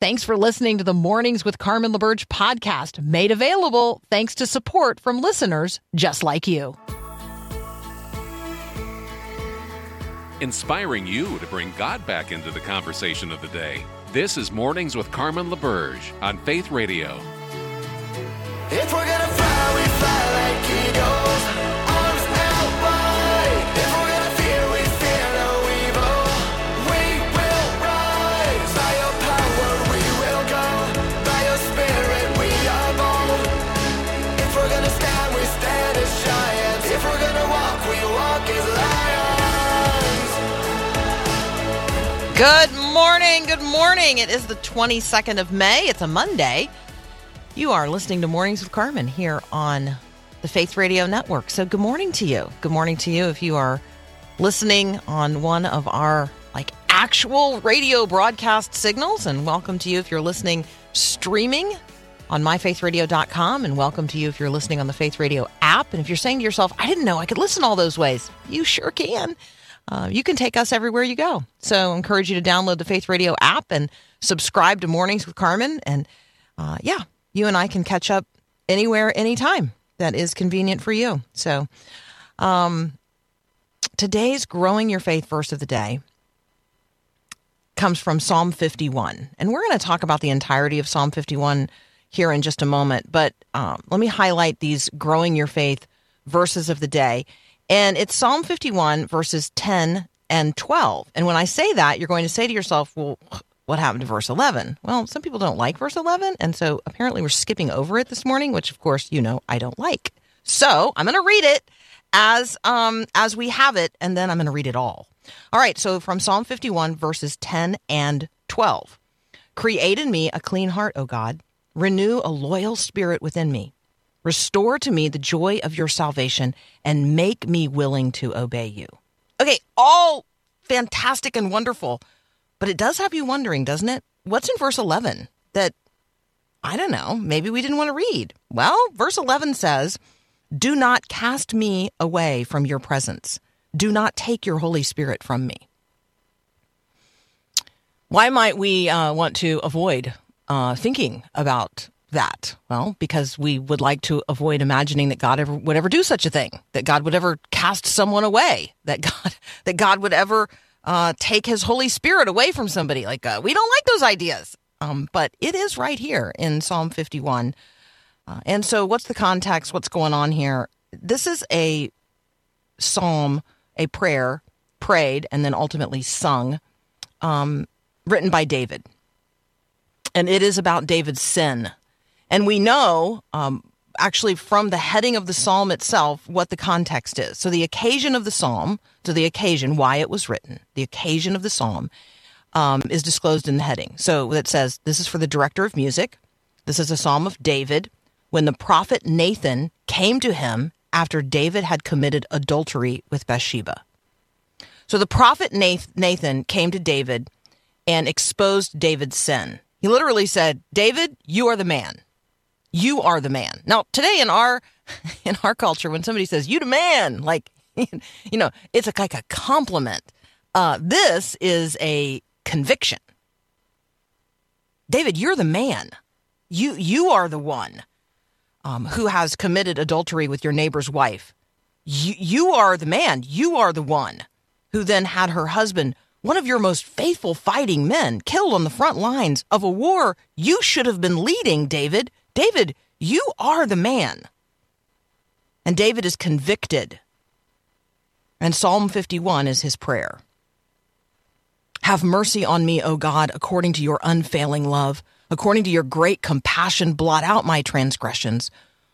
Thanks for listening to the Mornings with Carmen LaBerge podcast, made available thanks to support from listeners just like you. Inspiring you to bring God back into the conversation of the day. This is Mornings with Carmen LaBerge on Faith Radio. If we're gonna fly, we fly like eagles. Good morning. Good morning. It is the 22nd of May. It's a Monday. You are listening to Mornings with Carmen here on the Faith Radio Network. So, good morning to you. Good morning to you if you are listening on one of our like actual radio broadcast signals, and welcome to you if you're listening streaming on myfaithradio.com, and welcome to you if you're listening on the Faith Radio app. And if you're saying to yourself, I didn't know I could listen all those ways, you sure can. Uh, you can take us everywhere you go. So, I encourage you to download the Faith Radio app and subscribe to Mornings with Carmen. And uh, yeah, you and I can catch up anywhere, anytime that is convenient for you. So, um, today's Growing Your Faith verse of the day comes from Psalm 51. And we're going to talk about the entirety of Psalm 51 here in just a moment. But um, let me highlight these Growing Your Faith verses of the day. And it's Psalm 51, verses 10 and 12. And when I say that, you're going to say to yourself, well, what happened to verse 11? Well, some people don't like verse 11. And so apparently we're skipping over it this morning, which of course, you know, I don't like. So I'm going to read it as, um, as we have it, and then I'm going to read it all. All right. So from Psalm 51, verses 10 and 12. Create in me a clean heart, O God. Renew a loyal spirit within me. Restore to me the joy of your salvation and make me willing to obey you. Okay, all fantastic and wonderful. But it does have you wondering, doesn't it? What's in verse 11 that, I don't know, maybe we didn't want to read? Well, verse 11 says, Do not cast me away from your presence. Do not take your Holy Spirit from me. Why might we uh, want to avoid uh, thinking about that? Well, because we would like to avoid imagining that God ever would ever do such a thing, that God would ever cast someone away, that God that God would ever uh, take his Holy Spirit away from somebody. Like, uh, we don't like those ideas. Um, but it is right here in Psalm 51. Uh, and so, what's the context? What's going on here? This is a psalm, a prayer prayed and then ultimately sung, um, written by David. And it is about David's sin. And we know um, actually from the heading of the psalm itself what the context is. So the occasion of the psalm, so the occasion why it was written, the occasion of the psalm um, is disclosed in the heading. So it says this is for the director of music. This is a psalm of David when the prophet Nathan came to him after David had committed adultery with Bathsheba. So the prophet Nathan came to David and exposed David's sin. He literally said, David, you are the man you are the man. Now, today in our in our culture, when somebody says you the man, like you know, it's a, like a compliment. Uh, this is a conviction. David, you're the man. You you are the one um, who has committed adultery with your neighbor's wife. You you are the man. You are the one who then had her husband, one of your most faithful fighting men, killed on the front lines of a war you should have been leading, David. David, you are the man. And David is convicted. And Psalm 51 is his prayer. Have mercy on me, O God, according to your unfailing love. According to your great compassion, blot out my transgressions.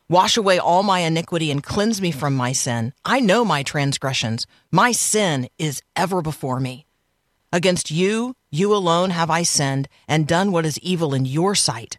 Wash away all my iniquity and cleanse me from my sin. I know my transgressions. My sin is ever before me. Against you, you alone have I sinned and done what is evil in your sight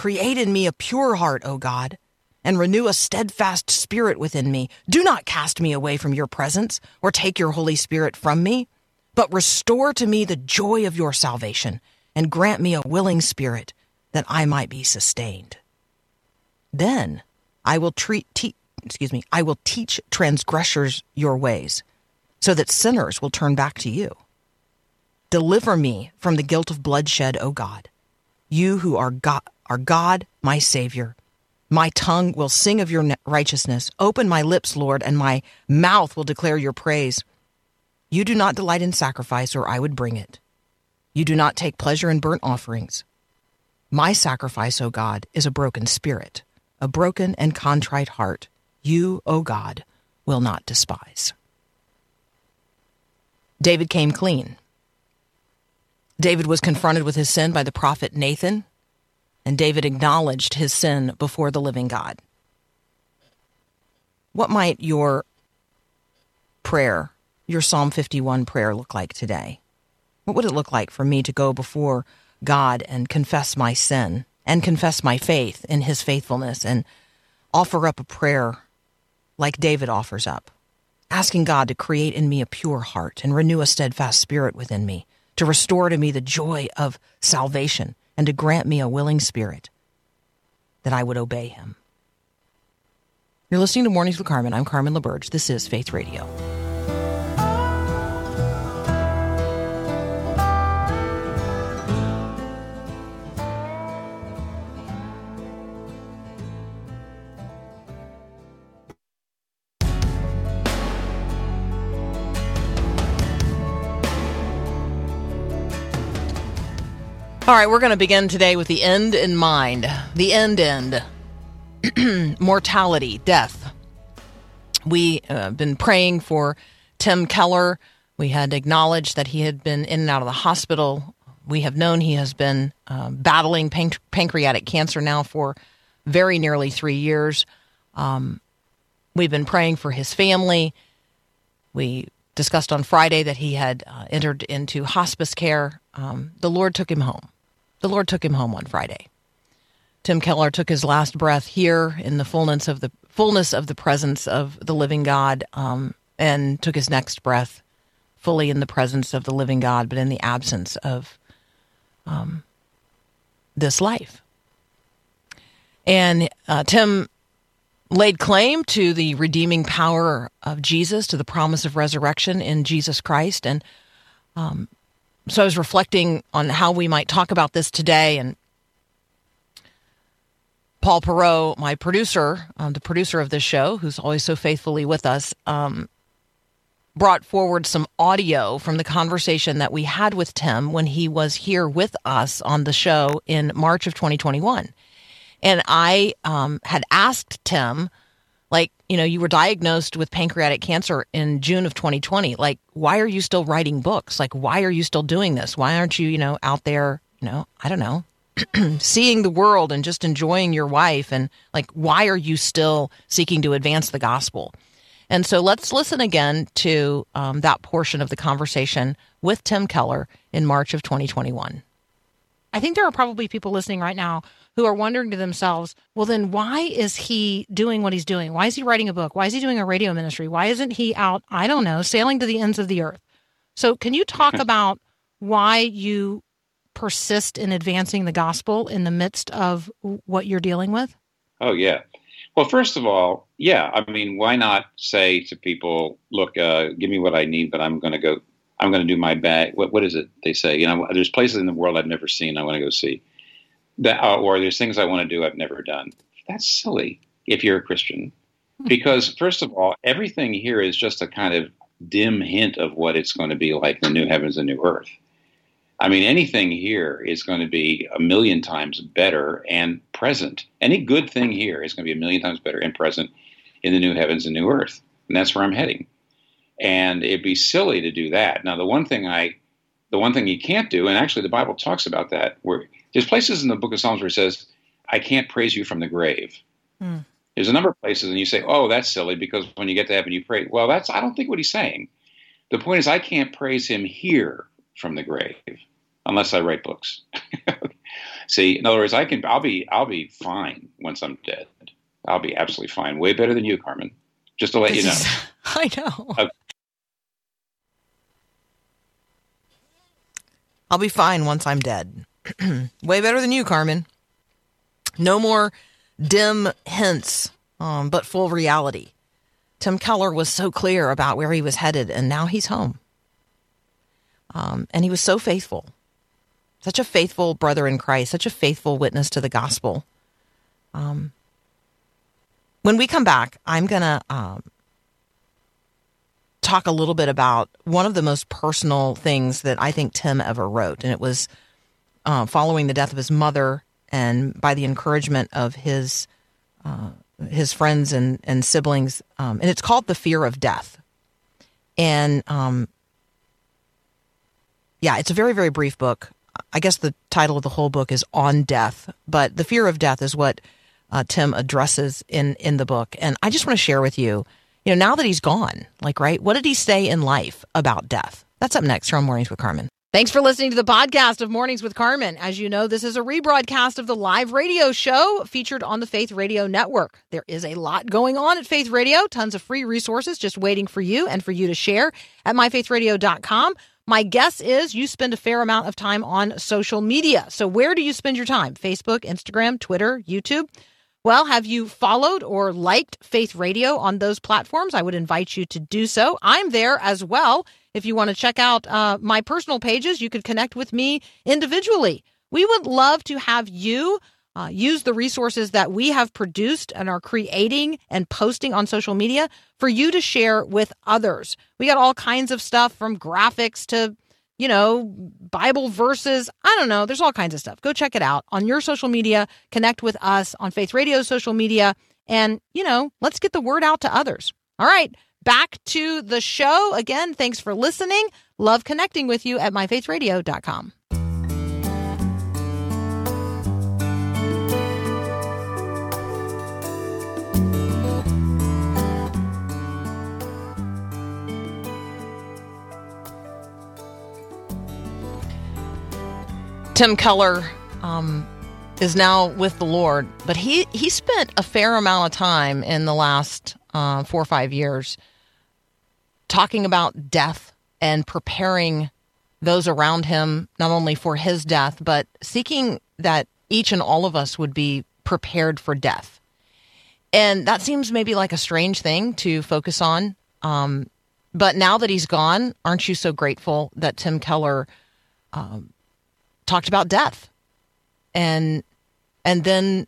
Create in me a pure heart, O God, and renew a steadfast spirit within me. Do not cast me away from your presence or take your Holy Spirit from me, but restore to me the joy of your salvation and grant me a willing spirit that I might be sustained. Then I will treat, te- excuse me, I will teach transgressors your ways, so that sinners will turn back to you. Deliver me from the guilt of bloodshed, O God. You who are God, are God, my Savior. My tongue will sing of your righteousness. Open my lips, Lord, and my mouth will declare your praise. You do not delight in sacrifice, or I would bring it. You do not take pleasure in burnt offerings. My sacrifice, O God, is a broken spirit, a broken and contrite heart. You, O God, will not despise. David came clean. David was confronted with his sin by the prophet Nathan, and David acknowledged his sin before the living God. What might your prayer, your Psalm 51 prayer, look like today? What would it look like for me to go before God and confess my sin and confess my faith in his faithfulness and offer up a prayer like David offers up, asking God to create in me a pure heart and renew a steadfast spirit within me, to restore to me the joy of salvation and to grant me a willing spirit that I would obey him. You're listening to Mornings with Carmen. I'm Carmen LaBerge. This is Faith Radio. All right, we're going to begin today with the end in mind. The end end. Mortality, death. We have uh, been praying for Tim Keller. We had acknowledged that he had been in and out of the hospital. We have known he has been uh, battling panc- pancreatic cancer now for very nearly three years. Um, we've been praying for his family. We discussed on Friday that he had uh, entered into hospice care. Um, the Lord took him home the Lord took him home on Friday. Tim Keller took his last breath here in the fullness of the fullness of the presence of the living God, um, and took his next breath fully in the presence of the living God, but in the absence of um, this life. And uh, Tim laid claim to the redeeming power of Jesus, to the promise of resurrection in Jesus Christ, and um, so I was reflecting on how we might talk about this today, and Paul Perot, my producer, um, the producer of this show, who's always so faithfully with us, um, brought forward some audio from the conversation that we had with Tim when he was here with us on the show in March of 2021. And I um, had asked Tim like, you know, you were diagnosed with pancreatic cancer in June of 2020. Like, why are you still writing books? Like, why are you still doing this? Why aren't you, you know, out there, you know, I don't know, seeing the world and just enjoying your wife? And like, why are you still seeking to advance the gospel? And so let's listen again to um, that portion of the conversation with Tim Keller in March of 2021. I think there are probably people listening right now who are wondering to themselves, well, then why is he doing what he's doing? Why is he writing a book? Why is he doing a radio ministry? Why isn't he out, I don't know, sailing to the ends of the earth? So, can you talk about why you persist in advancing the gospel in the midst of what you're dealing with? Oh, yeah. Well, first of all, yeah, I mean, why not say to people, look, uh, give me what I need, but I'm going to go, I'm going to do my bag. What, what is it they say? You know, there's places in the world I've never seen. I want to go see that, uh, or there's things I want to do I've never done. That's silly if you're a Christian, hmm. because first of all, everything here is just a kind of dim hint of what it's going to be like in the new heavens and new earth. I mean, anything here is going to be a million times better and present. Any good thing here is going to be a million times better and present in the new heavens and new earth. And that's where I'm heading. And it'd be silly to do that. Now, the one thing I, the one thing you can't do, and actually the Bible talks about that, where there's places in the book of Psalms where it says, I can't praise you from the grave. Mm. There's a number of places, and you say, oh, that's silly because when you get to heaven, you pray. Well, that's, I don't think what he's saying. The point is, I can't praise him here from the grave unless I write books. See, in other words, I can. I'll be. I'll be fine once I'm dead. I'll be absolutely fine. Way better than you, Carmen. Just to let you know. I know. Uh, I'll be fine once I'm dead. Way better than you, Carmen. No more dim hints, um, but full reality. Tim Keller was so clear about where he was headed, and now he's home. Um, and he was so faithful, such a faithful brother in Christ, such a faithful witness to the gospel. Um, when we come back, I'm going to um, talk a little bit about one of the most personal things that I think Tim ever wrote. And it was uh, following the death of his mother and by the encouragement of his. Uh, his friends and, and siblings, um, and it's called The Fear of Death. And um, yeah, it's a very, very brief book. I guess the title of the whole book is On Death, but the fear of death is what uh, Tim addresses in, in the book. And I just want to share with you, you know, now that he's gone, like, right, what did he say in life about death? That's up next here on Mornings with Carmen. Thanks for listening to the podcast of Mornings with Carmen. As you know, this is a rebroadcast of the live radio show featured on the Faith Radio Network. There is a lot going on at Faith Radio, tons of free resources just waiting for you and for you to share at myfaithradio.com. My guess is you spend a fair amount of time on social media. So, where do you spend your time? Facebook, Instagram, Twitter, YouTube? Well, have you followed or liked Faith Radio on those platforms? I would invite you to do so. I'm there as well. If you want to check out uh, my personal pages, you could connect with me individually. We would love to have you uh, use the resources that we have produced and are creating and posting on social media for you to share with others. We got all kinds of stuff from graphics to, you know, Bible verses. I don't know. There's all kinds of stuff. Go check it out on your social media. Connect with us on Faith Radio social media. And, you know, let's get the word out to others. All right back to the show. Again, thanks for listening. Love connecting with you at myfaithradio.com. Tim Keller um, is now with the Lord, but he he spent a fair amount of time in the last uh, four or five years talking about death and preparing those around him not only for his death, but seeking that each and all of us would be prepared for death. And that seems maybe like a strange thing to focus on. Um, but now that he's gone, aren't you so grateful that Tim Keller um, talked about death and and then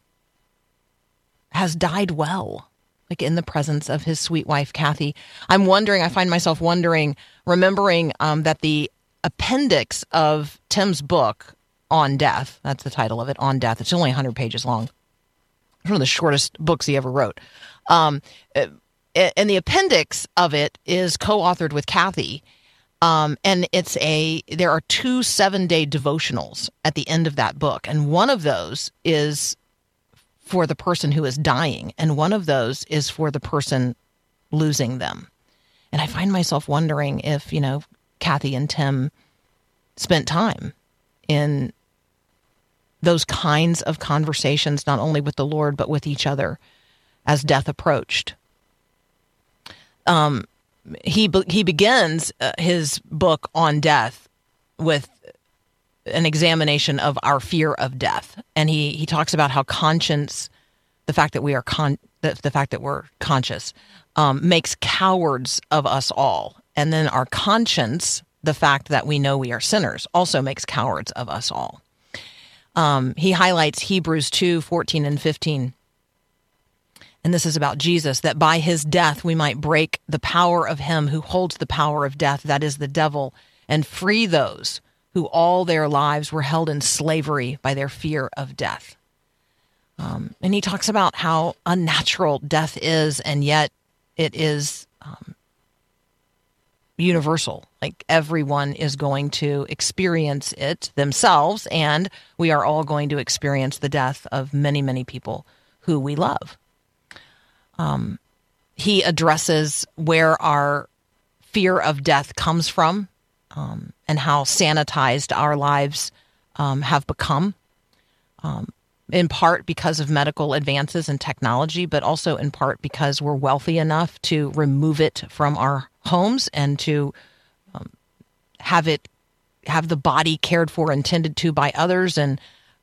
has died well? like in the presence of his sweet wife, Kathy. I'm wondering, I find myself wondering, remembering um, that the appendix of Tim's book on death, that's the title of it, On Death, it's only 100 pages long. It's one of the shortest books he ever wrote. Um, uh, and the appendix of it is co-authored with Kathy. Um, and it's a there are two seven day devotionals at the end of that book, and one of those is for the person who is dying, and one of those is for the person losing them. And I find myself wondering if, you know, Kathy and Tim spent time in those kinds of conversations, not only with the Lord, but with each other as death approached. Um, he, he begins uh, his book on death with an examination of our fear of death, and he he talks about how conscience, the fact that we are con, the, the fact that we're conscious, um, makes cowards of us all, and then our conscience, the fact that we know we are sinners, also makes cowards of us all. Um, he highlights Hebrews 2 14 and 15. And this is about Jesus, that by his death we might break the power of him who holds the power of death, that is the devil, and free those who all their lives were held in slavery by their fear of death. Um, and he talks about how unnatural death is, and yet it is um, universal. Like everyone is going to experience it themselves, and we are all going to experience the death of many, many people who we love. Um, he addresses where our fear of death comes from um, and how sanitized our lives um, have become. um, in part because of medical advances and technology, but also in part because we're wealthy enough to remove it from our homes and to um, have it have the body cared for and tended to by others and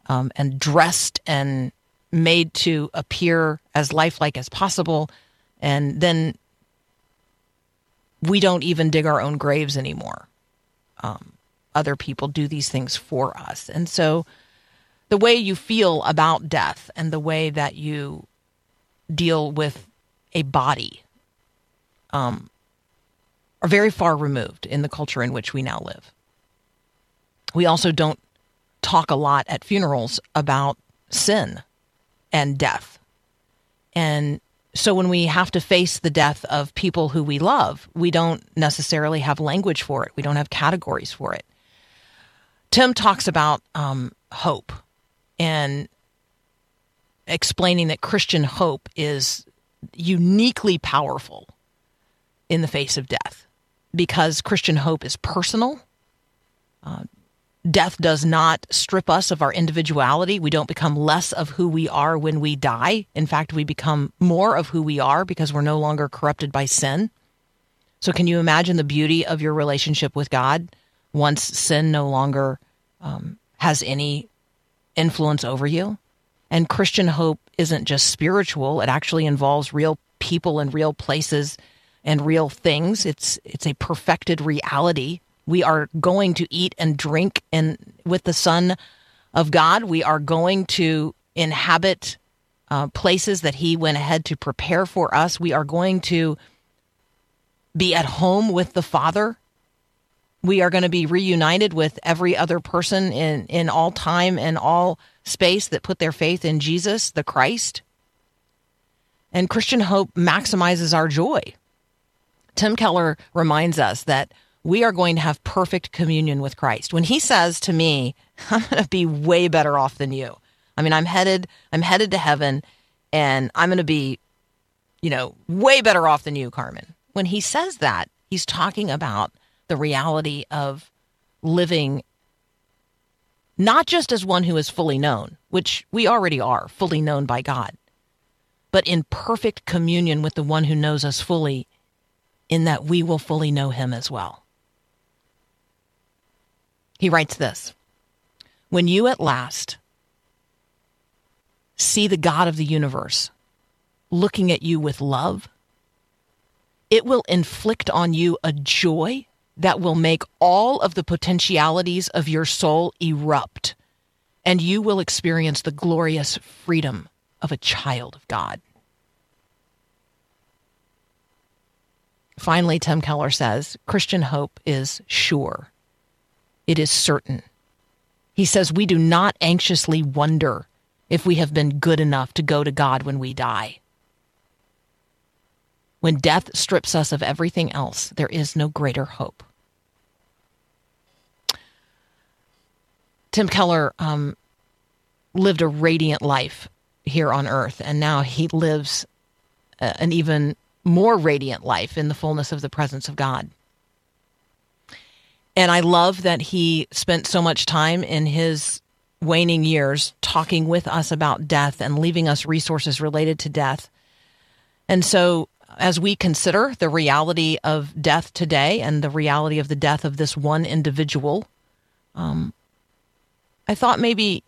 um, and dressed and made to appear as lifelike as possible. And then we don't even dig our own graves anymore. Um, other people do these things for us. And so the way you feel about death and the way that you deal with a body um, are very far removed in the culture in which we now live. We also don't talk a lot at funerals about sin and death. And so when we have to face the death of people who we love, we don't necessarily have language for it. We don't have categories for it. Tim talks about um, hope and explaining that Christian hope is uniquely powerful in the face of death because Christian hope is personal. Uh, death does not strip us of our individuality. We don't become less of who we are when we die. In fact, we become more of who we are because we're no longer corrupted by sin. So, can you imagine the beauty of your relationship with God once sin no longer um, has any influence over you. And Christian hope isn't just spiritual, it actually involves real people and real places and real things. It's it's a perfected reality. We are going to eat and drink and with the Son of God. We are going to inhabit uh, places that He went ahead to prepare for us. We are going to be at home with the Father we are going to be reunited with every other person in, in all time and all space that put their faith in Jesus, the Christ. And Christian hope maximizes our joy. Tim Keller reminds us that we are going to have perfect communion with Christ. When he says to me, I'm going to be way better off than you. I mean, I'm headed I'm headed to heaven and I'm going to be you know, way better off than you, Carmen. When he says that, he's talking about the reality of living not just as one who is fully known, which we already are, fully known by God, but in perfect communion with the one who knows us fully, in that we will fully know him as well. He writes this When you at last see the God of the universe looking at you with love, it will inflict on you a joy that will make all of the potentialities of your soul erupt, and you will experience the glorious freedom of a child of God. Finally, Tim Keller says Christian hope is sure, it is certain. He says, We do not anxiously wonder if we have been good enough to go to God when we die. When death strips us of everything else, there is no greater hope. Tim Keller um, lived a radiant life here on earth, and now he lives uh, an even more radiant life in the fullness of the presence of God. And I love that he spent so much time in his waning years talking with us about death and leaving us resources related to death. And so, as we consider the reality of death today and the reality of the death of this one individual, um, I thought maybe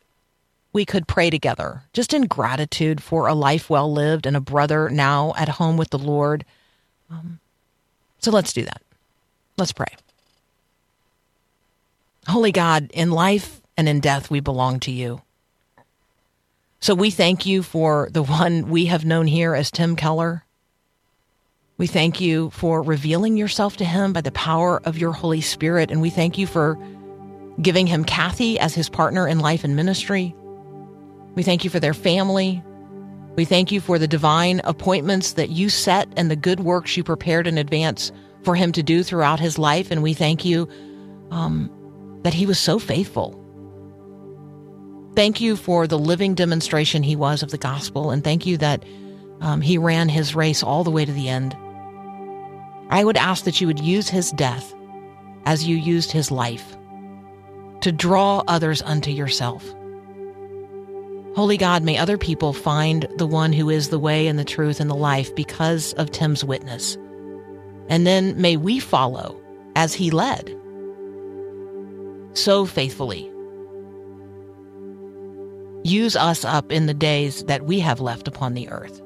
we could pray together, just in gratitude for a life well lived and a brother now at home with the Lord. Um, so let's do that. Let's pray. Holy God, in life and in death, we belong to you. So we thank you for the one we have known here as Tim Keller. We thank you for revealing yourself to him by the power of your Holy Spirit. And we thank you for giving him Kathy as his partner in life and ministry. We thank you for their family. We thank you for the divine appointments that you set and the good works you prepared in advance for him to do throughout his life. And we thank you um, that he was so faithful. Thank you for the living demonstration he was of the gospel. And thank you that um, he ran his race all the way to the end. I would ask that you would use his death as you used his life to draw others unto yourself. Holy God, may other people find the one who is the way and the truth and the life because of Tim's witness. And then may we follow as he led so faithfully. Use us up in the days that we have left upon the earth,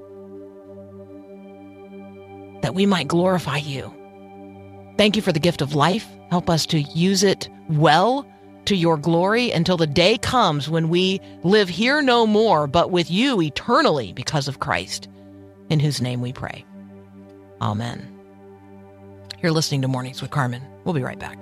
that we might glorify you. Thank you for the gift of life. Help us to use it well to your glory until the day comes when we live here no more, but with you eternally because of Christ, in whose name we pray. Amen. You're listening to Mornings with Carmen. We'll be right back.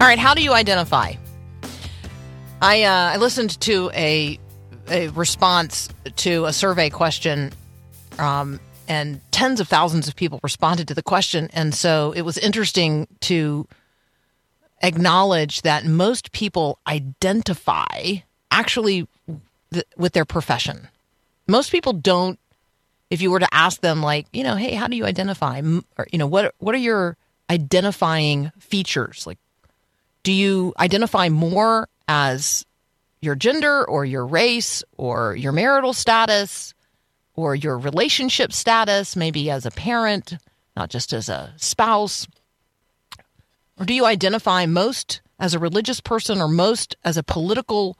All right, how do you identify? I uh, I listened to a a response to a survey question, um, and tens of thousands of people responded to the question, and so it was interesting to acknowledge that most people identify actually th- with their profession. Most people don't. If you were to ask them, like, you know, hey, how do you identify? Or, you know, what what are your identifying features? Like, do you identify more as your gender or your race or your marital status or your relationship status, maybe as a parent, not just as a spouse? Or do you identify most as a religious person or most as a political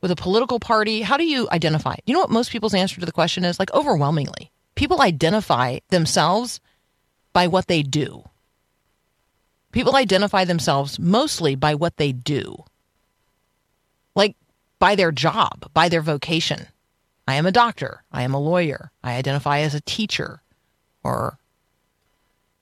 with a political party? How do you identify? You know what most people's answer to the question is? Like overwhelmingly. People identify themselves by what they do. People identify themselves mostly by what they do. Like by their job, by their vocation. I am a doctor. I am a lawyer. I identify as a teacher or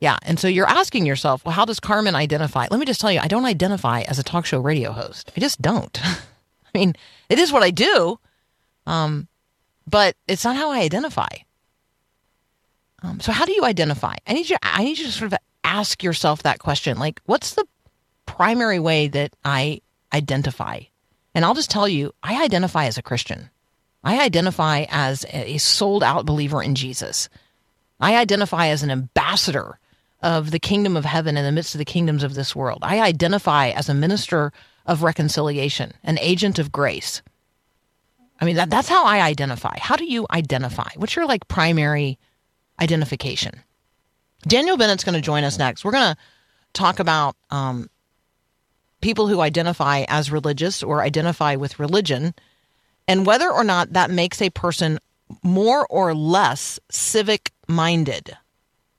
yeah. And so you're asking yourself, well, how does Carmen identify? Let me just tell you, I don't identify as a talk show radio host. I just don't. I mean, it is what I do, um, but it's not how I identify. Um, so how do you identify? I need you. I need you to sort of ask yourself that question. Like, what's the primary way that I identify? And I'll just tell you, I identify as a Christian. I identify as a sold out believer in Jesus. I identify as an ambassador of the kingdom of heaven in the midst of the kingdoms of this world. I identify as a minister of reconciliation, an agent of grace. I mean, that, that's how I identify. How do you identify? What's your like primary identification? Daniel Bennett's going to join us next. We're going to talk about um, people who identify as religious or identify with religion and whether or not that makes a person more or less civic minded.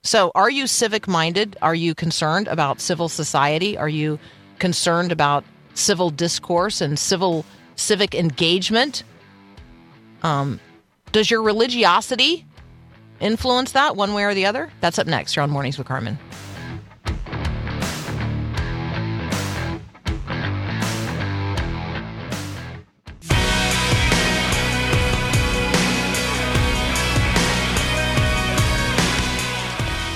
So, are you civic minded? Are you concerned about civil society? Are you concerned about civil discourse and civil civic engagement? Um, does your religiosity influence that one way or the other? That's up next. You're on Mornings with Carmen.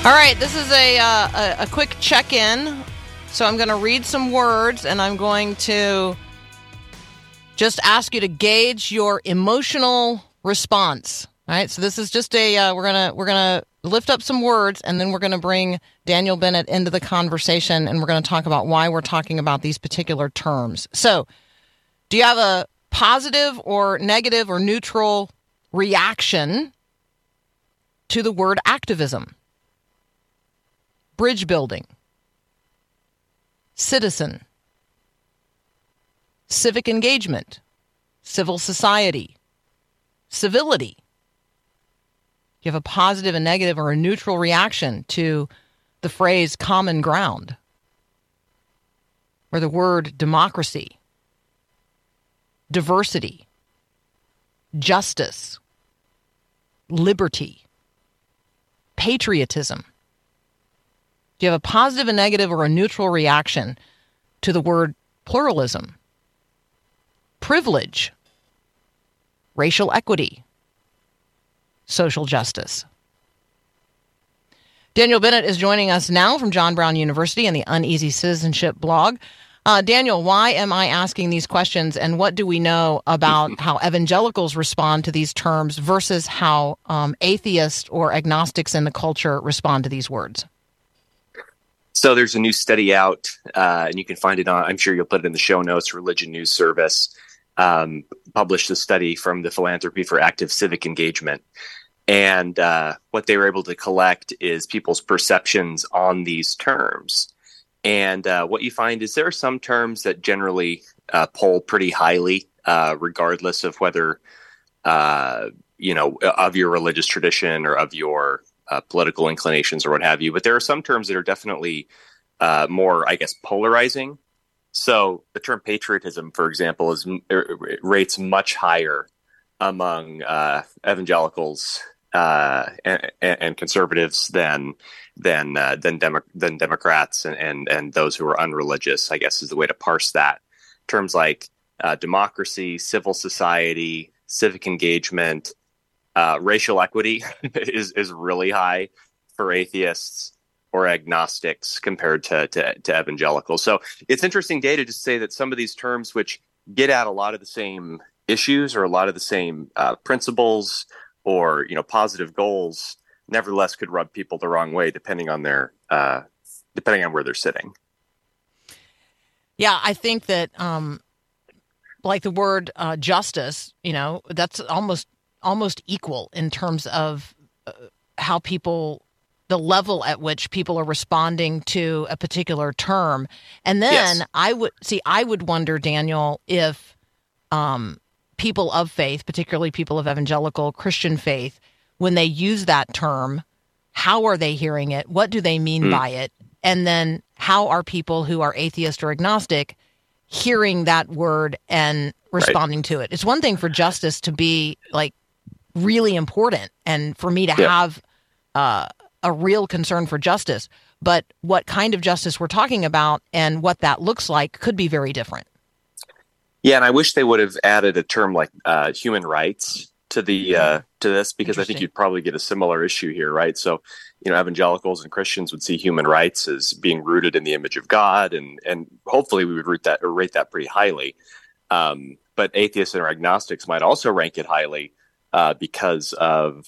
All right, this is a, uh, a, a quick check in. So I'm going to read some words and I'm going to just ask you to gauge your emotional response. All right, so this is just a uh, we're gonna we're gonna lift up some words and then we're gonna bring Daniel Bennett into the conversation and we're gonna talk about why we're talking about these particular terms. So, do you have a positive or negative or neutral reaction to the word activism? bridge building, citizen, civic engagement, civil society, civility. Do you have a positive, a negative, or a neutral reaction to the phrase common ground or the word democracy, diversity, justice, liberty, patriotism. Do you have a positive, a negative, or a neutral reaction to the word pluralism, privilege, racial equity, social justice? Daniel Bennett is joining us now from John Brown University and the Uneasy Citizenship blog. Uh, Daniel, why am I asking these questions, and what do we know about how evangelicals respond to these terms versus how um, atheists or agnostics in the culture respond to these words? So there's a new study out, uh, and you can find it on. I'm sure you'll put it in the show notes. Religion News Service um, published a study from the Philanthropy for Active Civic Engagement, and uh, what they were able to collect is people's perceptions on these terms. And uh, what you find is there are some terms that generally uh, poll pretty highly, uh, regardless of whether uh, you know of your religious tradition or of your uh, political inclinations or what have you. But there are some terms that are definitely more, I guess, polarizing. So the term patriotism, for example, is rates much higher among evangelicals uh, and, and, conservatives than than uh, than, Demo- than Democrats and, and and those who are unreligious. I guess is the way to parse that. Terms like uh, democracy, civil society, civic engagement, uh, racial equity is is really high for atheists or agnostics compared to, to, to evangelicals. So it's interesting data to say that some of these terms, which get at a lot of the same issues or a lot of the same uh, principles or you know positive goals nevertheless could rub people the wrong way depending on their uh, depending on where they're sitting yeah i think that um like the word uh, justice you know that's almost almost equal in terms of uh, how people the level at which people are responding to a particular term and then yes. i would see i would wonder daniel if um people of faith, particularly people of evangelical Christian faith, when they use that term, how are they hearing it? What do they mean mm. by it? And then how are people who are atheist or agnostic hearing that word and responding right. to it? It's one thing for justice to be like really important and for me to yeah. have uh, a real concern for justice. But what kind of justice we're talking about and what that looks like could be very different. Yeah, and I wish they would have added a term like uh, human rights to the uh, to this because I think you'd probably get a similar issue here, right? So, you know, evangelicals and Christians would see human rights as being rooted in the image of God, and and hopefully we would rate that or rate that pretty highly. Um, but atheists and agnostics might also rank it highly uh, because of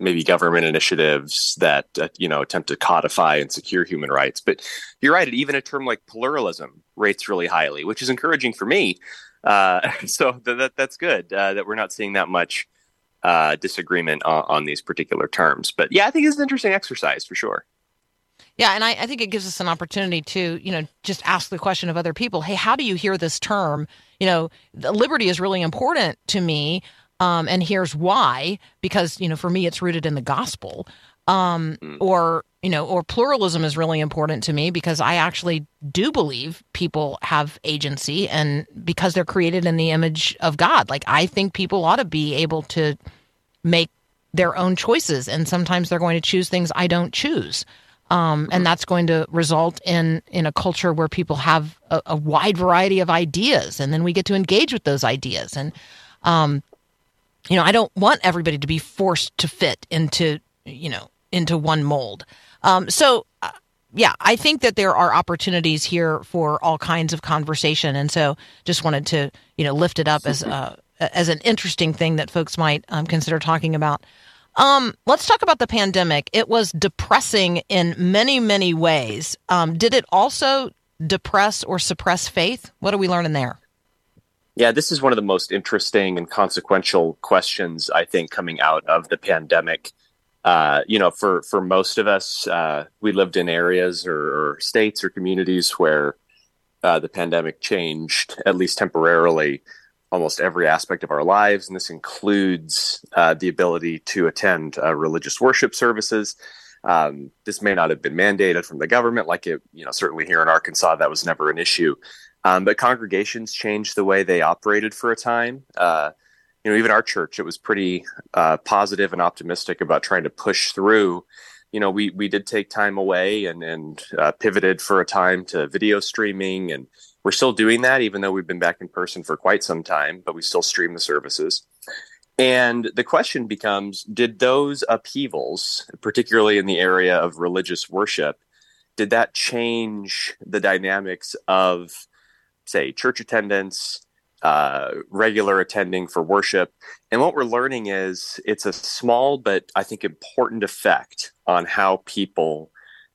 maybe government initiatives that uh, you know attempt to codify and secure human rights. But you're right; even a term like pluralism rates really highly, which is encouraging for me. Uh, so th- that that's good uh, that we're not seeing that much uh, disagreement on, on, these particular terms. But yeah, I think it's an interesting exercise for sure. Yeah, and I, I think it gives us an opportunity to, you know, just ask the question of other people. Hey, how do you hear this term? You know, liberty is really important to me. Um, and here's why because you know for me it's rooted in the gospel um, mm. or you know or pluralism is really important to me because i actually do believe people have agency and because they're created in the image of god like i think people ought to be able to make their own choices and sometimes they're going to choose things i don't choose um, and mm-hmm. that's going to result in in a culture where people have a, a, wide variety of ideas and then we get to engage with those ideas and um, you know, I don't want everybody to be forced to fit into, you know, into one mold. Um, so, uh, yeah, I think that there are opportunities here for all kinds of conversation, and so just wanted to, you know, lift it up as uh, as an interesting thing that folks might um, consider talking about. Um, let's talk about the pandemic. It was depressing in many, many ways. Um, did it also depress or suppress faith? What are we learning there? Yeah, this is one of the most interesting and consequential questions I think coming out of the pandemic. Uh, you know, for for most of us, uh, we lived in areas or, or states or communities where uh, the pandemic changed, at least temporarily, almost every aspect of our lives, and this includes uh, the ability to attend uh, religious worship services. Um, this may not have been mandated from the government, like it, you know, certainly here in Arkansas, that was never an issue. Um, but congregations changed the way they operated for a time. Uh, you know, even our church, it was pretty uh, positive and optimistic about trying to push through. You know, we we did take time away and and uh, pivoted for a time to video streaming, and we're still doing that, even though we've been back in person for quite some time. But we still stream the services. And the question becomes: Did those upheavals, particularly in the area of religious worship, did that change the dynamics of say church attendance, uh, regular attending for worship. And what we're learning is it's a small but I think important effect on how people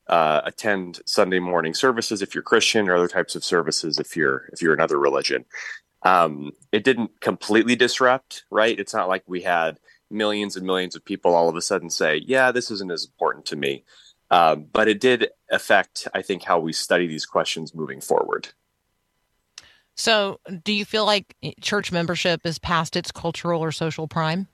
uh, attend Sunday morning services if you're Christian or other types of services if you're if you're another religion. Um, it didn't completely disrupt, right? It's not like we had millions and millions of people all of a sudden say, "Yeah, this isn't as important to me," uh, but it did affect, I think, how we study these questions moving forward. So, do you feel like church membership is past its cultural or social prime?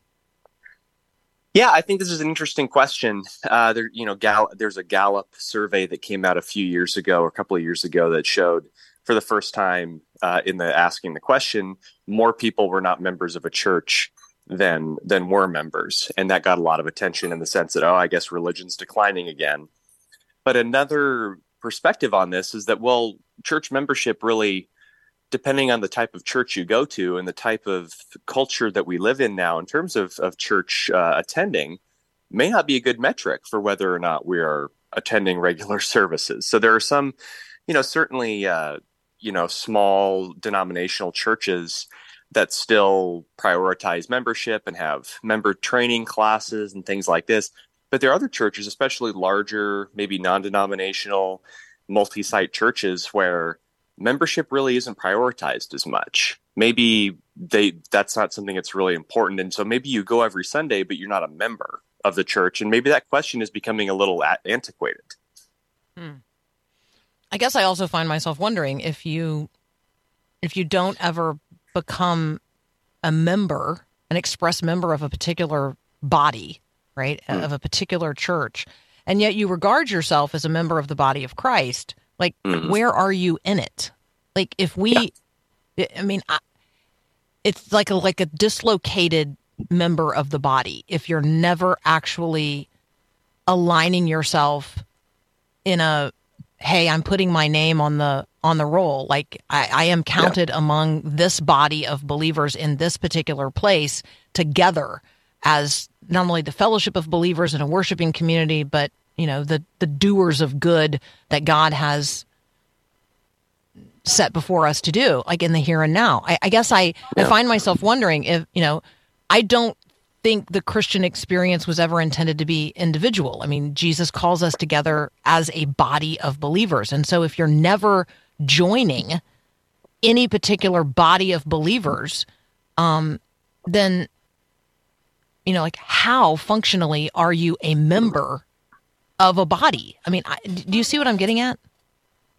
Yeah, I think this is an interesting question. Uh, there, you know, Gal- there's a Gallup survey that came out a few years ago, or a couple of years ago, that showed for the first time uh, in the asking the question, more people were not members of a church than than were members, and that got a lot of attention in the sense that oh, I guess religion's declining again. But another perspective on this is that well, church membership really depending on the type of church you go to and the type of culture that we live in now in terms of, of church uh, attending may not be a good metric for whether or not we are attending regular services. So there are some you know certainly uh, you know small denominational churches that still prioritize membership and have member training classes and things like this. But there are other churches especially larger maybe non-denominational multi-site churches where membership really isn't prioritized as much. Maybe they that's not something that's really important, and so maybe you go every Sunday, but you're not a member of the church, and maybe that question is becoming a little antiquated. Hmm. I guess I also find myself wondering if you if you don't ever become a member, an express member of a particular body, right, hmm. of a particular church, and yet you regard yourself as a member of the body of Christ like, mm-hmm. where are you in it? Like, if we, yeah. I mean, I, it's like a like a dislocated member of the body. If you're never actually aligning yourself in a, hey, I'm putting my name on the on the roll. Like I, I am counted yeah. among this body of believers in this particular place together as not only the fellowship of believers in a worshiping community, but you know the the doers of good that God has set before us to do, like in the here and now. I, I guess I, yeah. I find myself wondering if you know I don't think the Christian experience was ever intended to be individual. I mean, Jesus calls us together as a body of believers, and so if you're never joining any particular body of believers, um, then you know, like how functionally are you a member of a body. I mean, I, do you see what I'm getting at?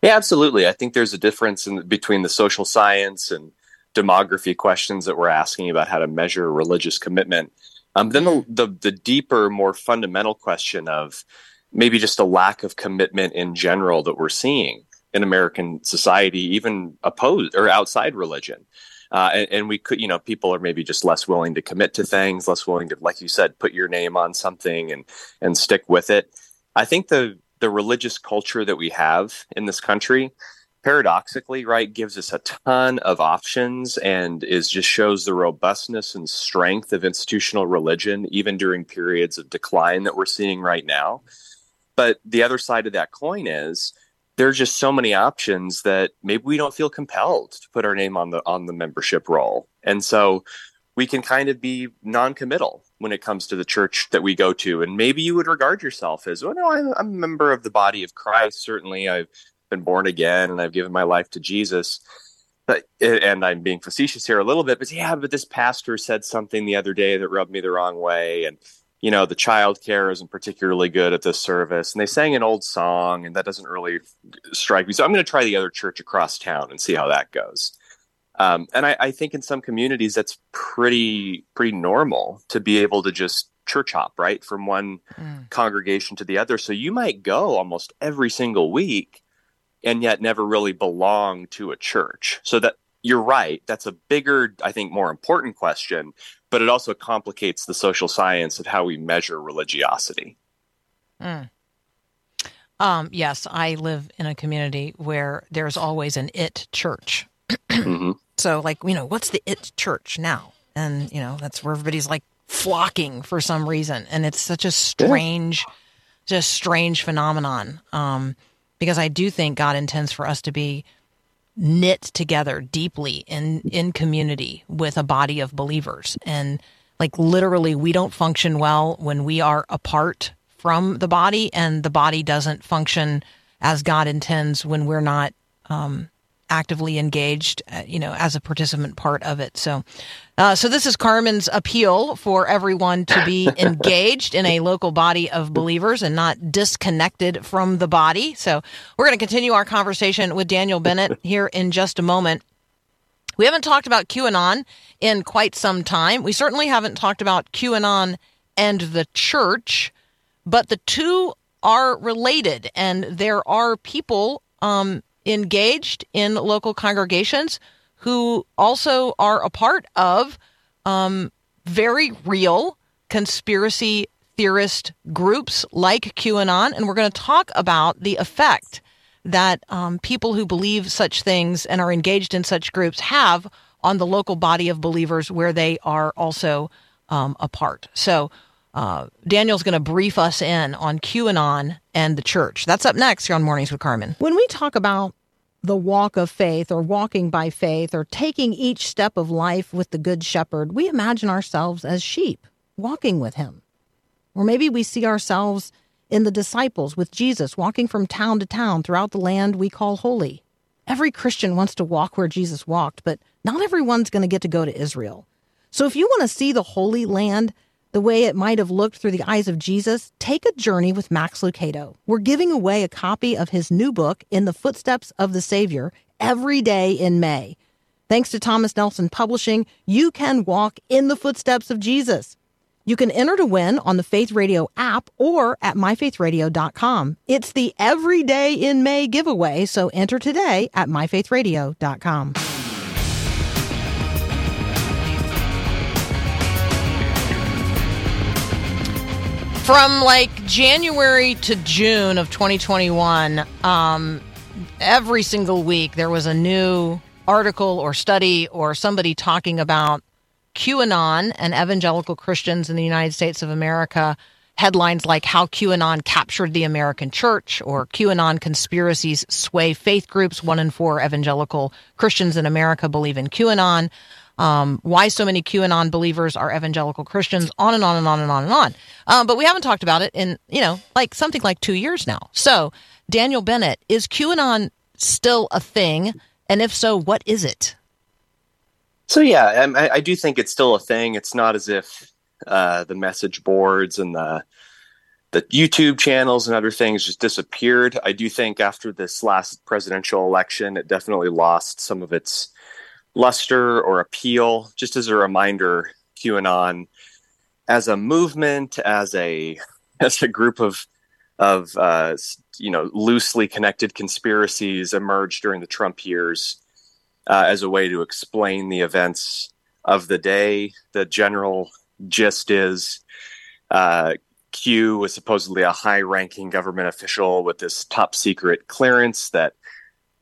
Yeah, absolutely. I think there's a difference in, between the social science and demography questions that we're asking about how to measure religious commitment. Um, then the, the, the deeper, more fundamental question of maybe just a lack of commitment in general that we're seeing in American society, even opposed or outside religion. Uh, and, and, we could, you know, people are maybe just less willing to commit to things, less willing to, like you said, put your name on something and and stick with it. I think the the religious culture that we have in this country paradoxically right gives us a ton of options and is just shows the robustness and strength of institutional religion even during periods of decline that we're seeing right now. But the other side of that coin is there's just so many options that maybe we don't feel compelled to put our name on the on the membership roll. And so we can kind of be non-committal when it comes to the church that we go to and maybe you would regard yourself as well no I'm, I'm, a member of the body of christ. Certainly i've been born again and i've given my life to jesus. But and i'm being facetious here a little bit but yeah but this pastor said something the other day that rubbed me the wrong way and you know the child care isn't particularly good at this service and they sang an old song and that doesn't really strike me. So i'm going to try the other church across town and see how that goes um, and I, I, think in some communities that's pretty pretty normal to be able to just church hop right from one mm. congregation to the other. So you might go almost every single week, and yet never really belong to a church. So that you're right. That's a bigger, I think, more important question, but it also complicates the social science of how we measure religiosity. Mm. Um, yes, I live in a community where there's always an it church. Mm-hmm. So, like, you know, what's the it church now? And, you know, that's where everybody's like flocking for some reason. And it's such a strange, yeah. just strange phenomenon. Um, because I do think God intends for us to be knit together deeply in in community with a body of believers and like literally we don't function well when we are apart from the body and the body doesn't function as god intends when we're not um, actively engaged uh, you know as a participant part of it. So uh, so this is carmen's appeal for everyone to be engaged in a local body of believers and not disconnected from the body. So we're going to continue our conversation with daniel bennett here in just a moment. We haven't talked about QAnon in quite some time. We certainly haven't talked about QAnon and the church, but the two are related, and there are people um, engaged in local congregations who also are a part of um, very real conspiracy theorist groups like QAnon, and we're going to talk about the effect that um, people who believe such things and are engaged in such groups have on the local body of believers where they are also um, a part. So, uh, Daniel's going to brief us in on QAnon and the church. That's up next here on Mornings with Carmen. When we talk about the walk of faith or walking by faith or taking each step of life with the Good Shepherd, we imagine ourselves as sheep walking with him. Or maybe we see ourselves in the disciples with Jesus walking from town to town throughout the land we call holy. Every Christian wants to walk where Jesus walked, but not everyone's going to get to go to Israel. So if you want to see the Holy Land the way it might have looked through the eyes of Jesus, take a journey with Max Lucado. We're giving away a copy of his new book, In the Footsteps of the Savior, every day in May. Thanks to Thomas Nelson Publishing, you can walk in the footsteps of Jesus. You can enter to win on the Faith Radio app or at myfaithradio.com. It's the Everyday in May giveaway, so enter today at myfaithradio.com. From like January to June of 2021, um, every single week there was a new article or study or somebody talking about QAnon and evangelical Christians in the United States of America. Headlines like How QAnon Captured the American Church or QAnon Conspiracies Sway Faith Groups. One in four evangelical Christians in America believe in QAnon um, why so many QAnon believers are evangelical Christians, on and on and on and on and on. Um, but we haven't talked about it in, you know, like something like two years now. So, Daniel Bennett, is QAnon still a thing? And if so, what is it? So, yeah, I, I do think it's still a thing. It's not as if uh, the message boards and the the YouTube channels and other things just disappeared. I do think after this last presidential election, it definitely lost some of its luster or appeal. Just as a reminder, QAnon as a movement, as a as a group of of uh, you know loosely connected conspiracies emerged during the Trump years uh, as a way to explain the events of the day. The general gist is uh, Q was supposedly a high-ranking government official with this top secret clearance that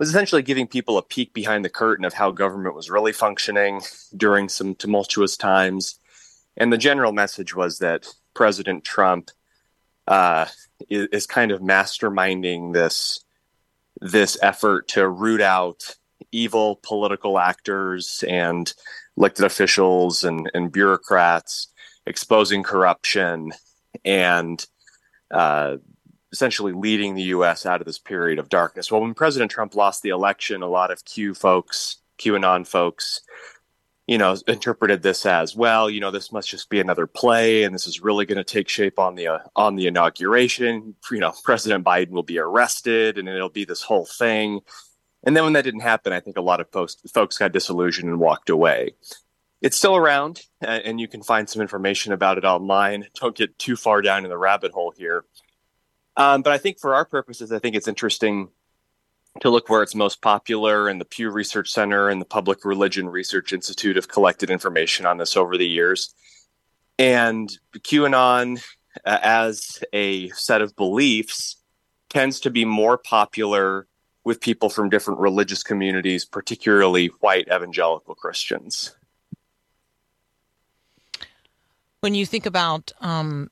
was essentially giving people a peek behind the curtain of how government was really functioning during some tumultuous times. And the general message was that President Trump uh, is, is, kind of masterminding this this effort to root out evil political actors and elected officials and, and bureaucrats, exposing corruption and uh, essentially leading the U.S. out of this period of darkness. Well, when President Trump lost the election, a lot of Q folks, QAnon folks, you know, interpreted this as well. You know, this must just be another play, and this is really going to take shape on the uh, on the inauguration. You know, President Biden will be arrested, and it'll be this whole thing. And then when that didn't happen, I think a lot of folks folks got disillusioned and walked away. It's still around, and you can find some information about it online. Don't get too far down in the rabbit hole here. Um, but I think for our purposes, I think it's interesting to look where it's most popular. And the Pew Research Center and the Public Religion Research Institute have collected information on this over the years. And QAnon, uh, as a set of beliefs, tends to be more popular with people from different religious communities, particularly white evangelical Christians. When you think about um,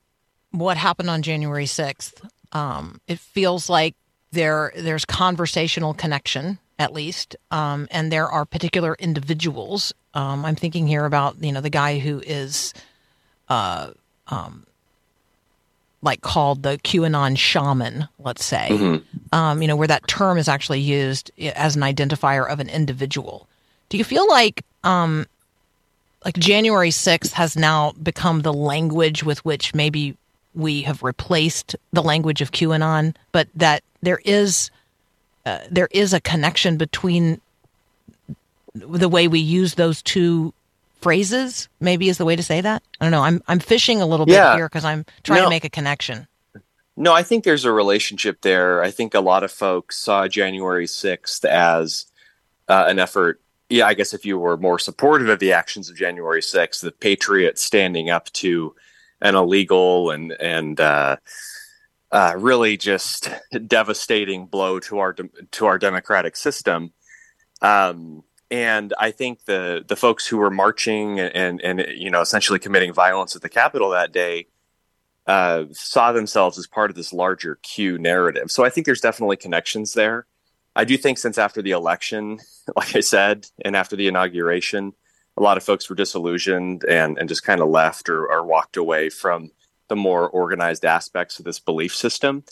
what happened on January 6th, um, it feels like there there's conversational connection at least, um, and there are particular individuals. Um, I'm thinking here about you know the guy who is, uh, um, like called the QAnon shaman, let's say, Mhm. um, you know, where that term is actually used as an identifier of an individual. Do you feel like, um, like January 6th has now become the language with which maybe we have replaced the language of QAnon, but that there is, uh, there is a connection between the way we use those two phrases maybe is the way to say that i don't know i'm i'm fishing a little bit here because i'm trying No. to make a connection No, I think there's a relationship there. I think a lot of folks saw January 6th as uh, an effort. Yeah, I guess if you were more supportive of the actions of January 6th, the patriots standing up to an illegal and and uh, uh, really just devastating blow to our dem- to our democratic system. Um, and I think the the folks who were marching and and you know essentially committing violence at the Capitol that day uh, saw themselves as part of this larger Q narrative. So I think there's definitely connections there. I do think since after the election, like I said, and after the inauguration, a lot of folks were disillusioned and, and just kind of left or, or walked away from the more organized aspects of this belief system.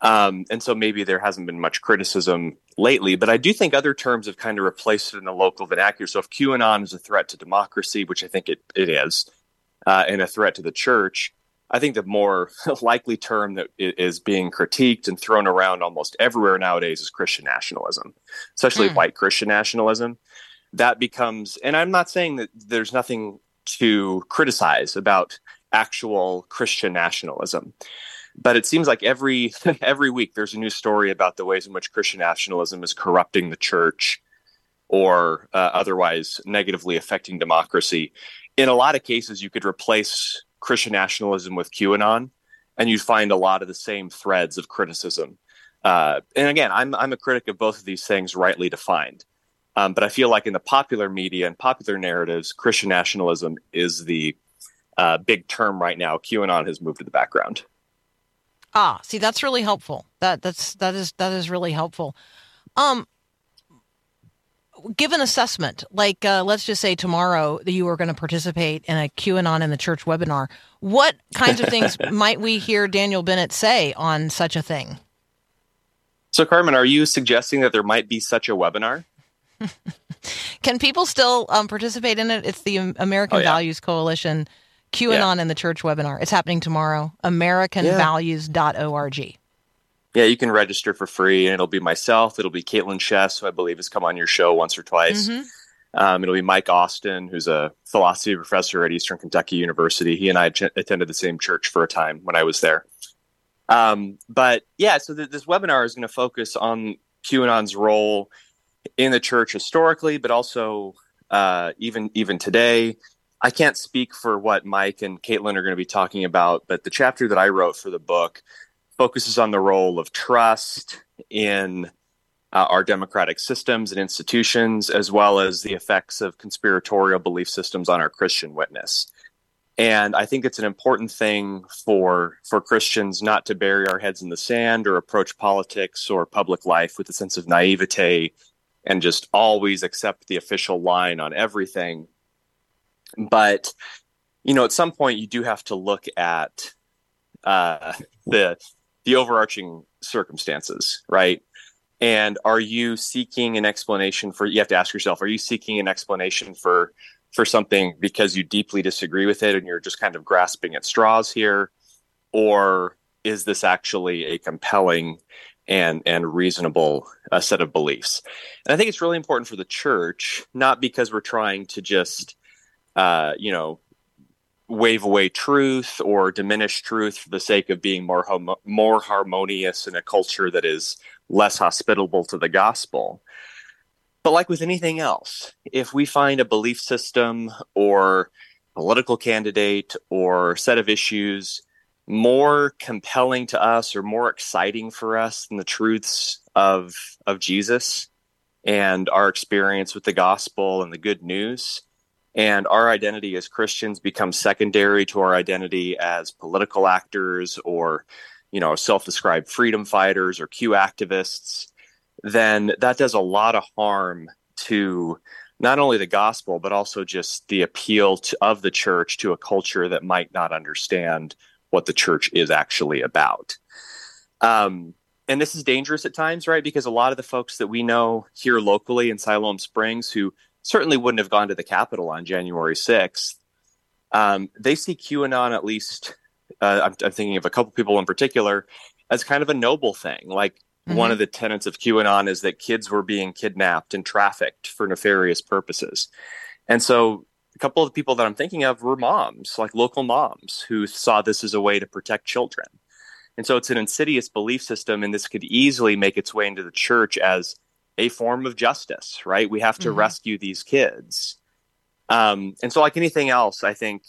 Um, and so maybe there hasn't been much criticism lately, but I do think other terms have kind of replaced it in the local vernacular. So if QAnon is a threat to democracy, which I think it, it is, uh, and a threat to the church, I think the more likely term that is being critiqued and thrown around almost everywhere nowadays is Christian nationalism, especially Hmm. white Christian nationalism. That becomes, and I'm not saying that there's nothing to criticize about actual Christian nationalism, but it seems like every every week there's a new story about the ways in which Christian nationalism is corrupting the church or uh, otherwise negatively affecting democracy. In a lot of cases, you could replace Christian nationalism with QAnon, and you'd find a lot of the same threads of criticism. Uh, and again, I'm I'm a critic of both of these things, rightly defined. Um, but I feel like in the popular media and popular narratives, Christian nationalism is the uh, big term right now. QAnon has moved to the background. Ah, see, that's really helpful. That that's that is that is really helpful. Um, give an assessment. Like, uh, let's just say tomorrow that you are going to participate in a QAnon in the church webinar. What kinds of things might we hear Daniel Bennett say on such a thing? So, Carmen, are you suggesting that there might be such a webinar? Can people still um, participate in it? It's the American Oh, yeah. Values Coalition QAnon in the church webinar. It's happening tomorrow. AmericanValues.org. Yeah, you can register for free, and it'll be myself. It'll be Caitlin Chess, who I believe has come on your show once or twice. Mhm. Um, it'll be Mike Austin, who's a philosophy professor at Eastern Kentucky University. He and I ch- attended the same church for a time when I was there. Um, but yeah, so th- this webinar is going to focus on QAnon's role in the church historically, but also uh, even even today. I can't speak for what Mike and Caitlin are going to be talking about, but the chapter that I wrote for the book focuses on the role of trust in uh, our democratic systems and institutions, as well as the effects of conspiratorial belief systems on our Christian witness. And I think it's an important thing for for Christians not to bury our heads in the sand or approach politics or public life with a sense of naivete and just always accept the official line on everything. But you know, at some point, you do have to look at uh, the the overarching circumstances, right? And are you seeking an explanation for? You have to ask yourself: Are you seeking an explanation for for something because you deeply disagree with it and you're just kind of grasping at straws here, or is this actually a compelling and and reasonable uh, set of beliefs? And I think it's really important for the church, not because we're trying to just, uh, you know, wave away truth or diminish truth for the sake of being more more harmonious in a culture that is less hospitable to the gospel. But like with anything else, if we find a belief system or political candidate or set of issues more compelling to us or more exciting for us than the truths of of Jesus and our experience with the gospel and the good news, and our identity as Christians becomes secondary to our identity as political actors or, you know, self-described freedom fighters or Q activists, then that does a lot of harm to not only the gospel, but also just the appeal to, of the church to a culture that might not understand what the church is actually about. Um, and this is dangerous at times, right? Because a lot of the folks that we know here locally in Siloam Springs who certainly wouldn't have gone to the Capitol on January 6th, um, they see QAnon at least. Uh, I'm, I'm, thinking of a couple people in particular as kind of a noble thing. Like mm-hmm. one of the tenets of QAnon is that kids were being kidnapped and trafficked for nefarious purposes. And so a couple of the people that I'm thinking of were moms, like local moms, who saw this as a way to protect children. And so it's an insidious belief system, and this could easily make its way into the church as a form of justice, right? We have to mm-hmm. rescue these kids. Um, and so, like anything else, I think,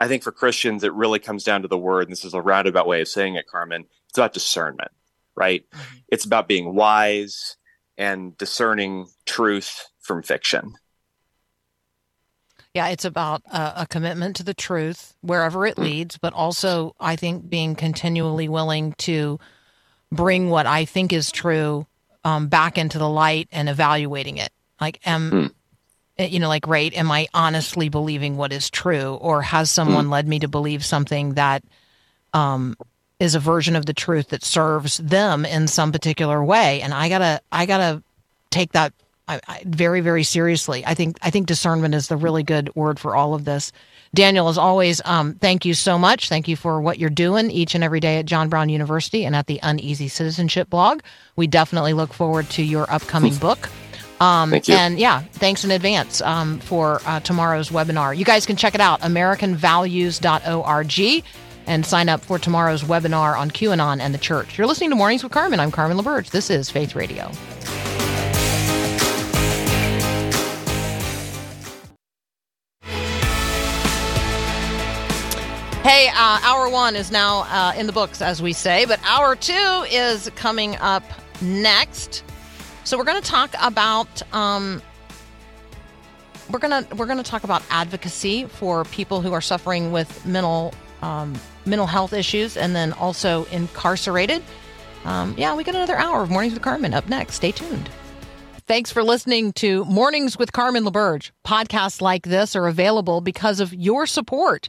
I think for Christians, it really comes down to the word. And this is a roundabout way of saying it, Carmen. It's about discernment, right? Mm-hmm. It's about being wise and discerning truth from fiction. Yeah, it's about a, a, commitment to the truth wherever it leads, but also I think being continually willing to bring what I think is true um, back into the light and evaluating it. Like, am mm. you know, like, right? Am I honestly believing what is true, or has someone mm. led me to believe something that um, is a version of the truth that serves them in some particular way? And I gotta, I gotta take that I, I, very, very seriously. I think I think discernment is the really good word for all of this. Daniel, as always, um, thank you so much. Thank you for what you're doing each and every day at John Brown University and at the Uneasy Citizenship blog. We definitely look forward to your upcoming book. Um, Thank you. And yeah, thanks in advance um, for uh, tomorrow's webinar. You guys can check it out, AmericanValues.org, and sign up for tomorrow's webinar on QAnon and the church. You're listening to Mornings with Carmen. I'm Carmen LaBerge. This is Faith Radio. Hey, uh, hour one is now uh, in the books, as we say, but hour two is coming up next. So we're going to talk about um, we're gonna we're gonna talk about advocacy for people who are suffering with mental um, mental health issues, and then also incarcerated. Um, yeah, we got another hour of Mornings with Carmen up next. Stay tuned. Thanks for listening to Mornings with Carmen LaBerge. Podcasts like this are available because of your support.